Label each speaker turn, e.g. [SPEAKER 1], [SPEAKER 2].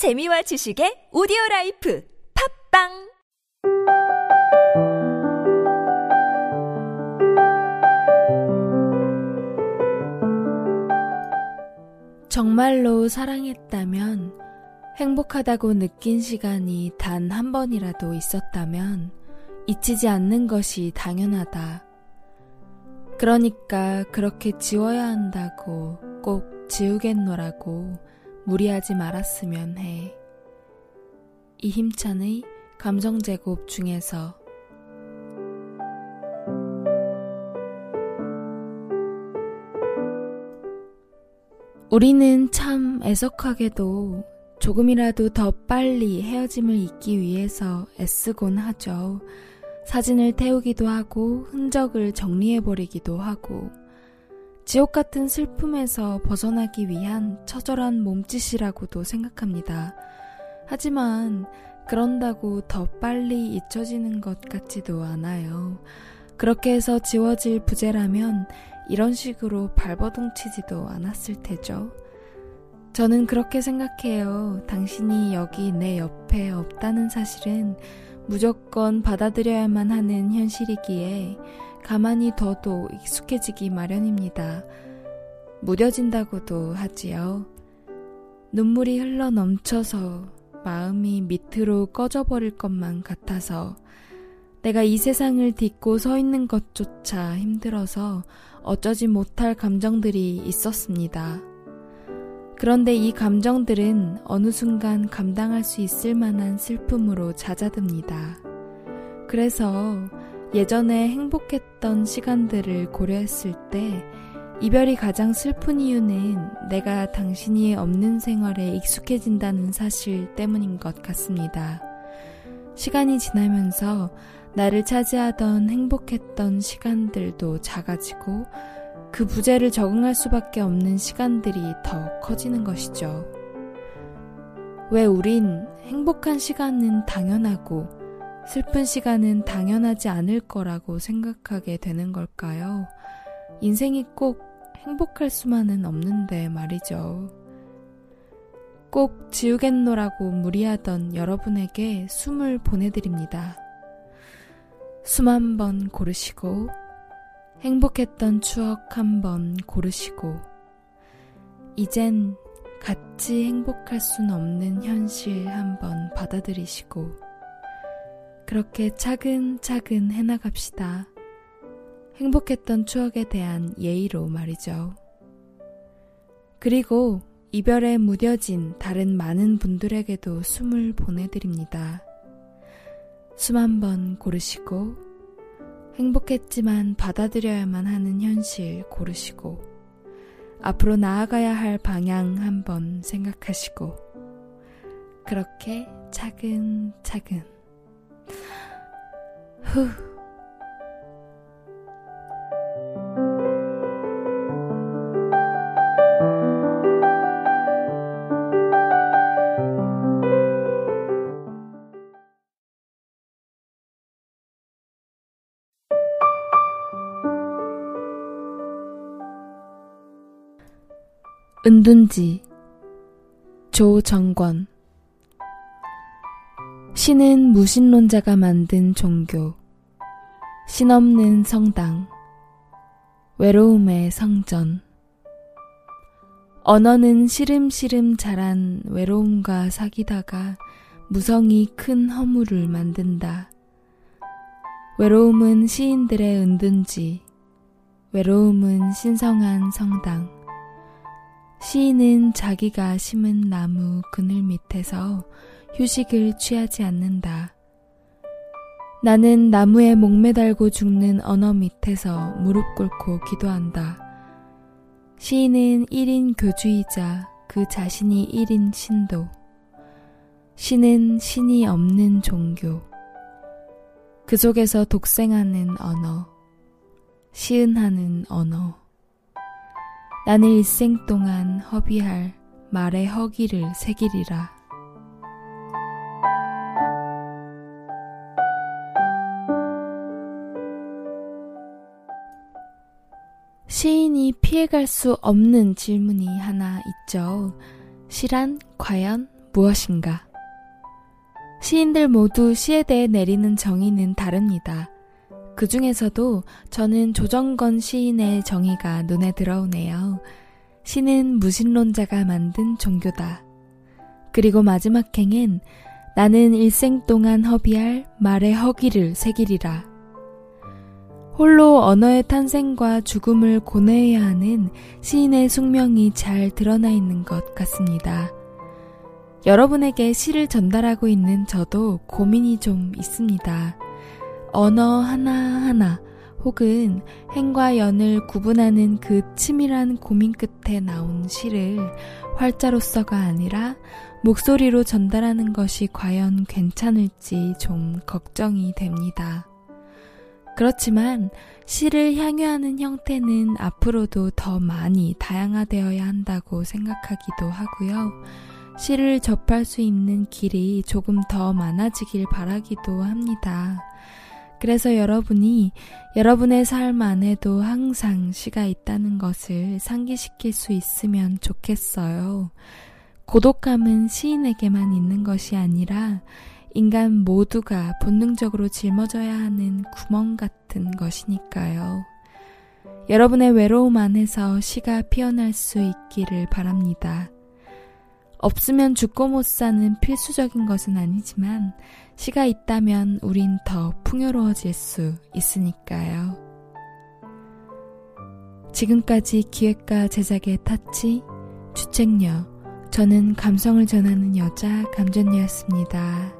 [SPEAKER 1] 재미와 지식의 오디오 라이프 팟빵
[SPEAKER 2] 정말로 사랑했다면 행복하다고 느낀 시간이 단 한 번이라도 있었다면 잊히지 않는 것이 당연하다. 그러니까 그렇게 지워야 한다고 꼭 지우겠노라고 무리하지 말았으면 해. 이 힘찬의 감정 제곱 중에서 우리는 참 애석하게도 조금이라도 더 빨리 헤어짐을 잊기 위해서 애쓰곤 하죠. 사진을 태우기도 하고 흔적을 정리해버리기도 하고 지옥 같은 슬픔에서 벗어나기 위한 처절한 몸짓이라고도 생각합니다. 하지만 그런다고 더 빨리 잊혀지는 것 같지도 않아요. 그렇게 해서 지워질 부재라면 이런 식으로 발버둥 치지도 않았을 테죠. 저는 그렇게 생각해요. 당신이 여기 내 옆에 없다는 사실은 무조건 받아들여야만 하는 현실이기에 가만히 둬도 익숙해지기 마련입니다. 무뎌진다고도 하지요. 눈물이 흘러 넘쳐서 마음이 밑으로 꺼져버릴 것만 같아서 내가 이 세상을 딛고 서 있는 것조차 힘들어서 어쩌지 못할 감정들이 있었습니다. 그런데 이 감정들은 어느 순간 감당할 수 있을 만한 슬픔으로 잦아듭니다. 그래서 예전에 행복했던 시간들을 고려했을 때 이별이 가장 슬픈 이유는 내가 당신이 없는 생활에 익숙해진다는 사실 때문인 것 같습니다. 시간이 지나면서 나를 차지하던 행복했던 시간들도 작아지고 그 부재를 적응할 수밖에 없는 시간들이 더 커지는 것이죠. 왜 우린 행복한 시간은 당연하고 슬픈 시간은 당연하지 않을 거라고 생각하게 되는 걸까요? 인생이 꼭 행복할 수만은 없는데 말이죠. 꼭 지우겠노라고 무리하던 여러분에게 숨을 보내드립니다. 숨 한 번 고르시고 행복했던 추억 한 번 고르시고, 이젠 같이 행복할 순 없는 현실 한 번 받아들이시고, 그렇게 차근차근 해나갑시다. 행복했던 추억에 대한 예의로 말이죠. 그리고 이별에 무뎌진 다른 많은 분들에게도 숨을 보내드립니다. 숨 한 번 고르시고, 행복했지만 받아들여야만 하는 현실 고르시고, 앞으로 나아가야 할 방향 한번 생각하시고, 그렇게 차근차근, 후, 은둔지 조정권. 신은 무신론자가 만든 종교 신없는 성당 외로움의 성전 언어는 시름시름 자란 외로움과 사귀다가 무성이 큰 허물을 만든다. 외로움은 시인들의 은둔지, 외로움은 신성한 성당. 시인은 자기가 심은 나무 그늘 밑에서 휴식을 취하지 않는다. 나는 나무에 목매달고 죽는 언어 밑에서 무릎 꿇고 기도한다. 시인은 1인 교주이자 그 자신이 1인 신도. 신은 신이 없는 종교. 그 속에서 독생하는 언어. 시은하는 언어. 나는 일생 동안 허비할 말의 허기를 새기리라. 시인이 피해갈 수 없는 질문이 하나 있죠. 시란 과연 무엇인가? 시인들 모두 시에 대해 내리는 정의는 다릅니다. 그 중에서도 저는 조정건 시인의 정의가 눈에 들어오네요. 시는 무신론자가 만든 종교다. 그리고 마지막 행엔 나는 일생 동안 허비할 말의 허기를 새기리라. 홀로 언어의 탄생과 죽음을 고뇌해야 하는 시인의 숙명이 잘 드러나 있는 것 같습니다. 여러분에게 시를 전달하고 있는 저도 고민이 좀 있습니다. 언어 하나하나 혹은 행과 연을 구분하는 그 치밀한 고민 끝에 나온 시를 활자로서가 아니라 목소리로 전달하는 것이 과연 괜찮을지 좀 걱정이 됩니다. 그렇지만 시를 향유하는 형태는 앞으로도 더 많이 다양화되어야 한다고 생각하기도 하고요. 시를 접할 수 있는 길이 조금 더 많아지길 바라기도 합니다. 그래서 여러분이 여러분의 삶 안에도 항상 시가 있다는 것을 상기시킬 수 있으면 좋겠어요. 고독함은 시인에게만 있는 것이 아니라 인간 모두가 본능적으로 짊어져야 하는 구멍 같은 것이니까요. 여러분의 외로움 안에서 시가 피어날 수 있기를 바랍니다. 없으면 죽고 못 사는 필수적인 것은 아니지만 시가 있다면 우린 더 풍요로워질 수 있으니까요. 지금까지 기획과 제작의 타치, 주책녀, 저는 감성을 전하는 여자 감전녀였습니다.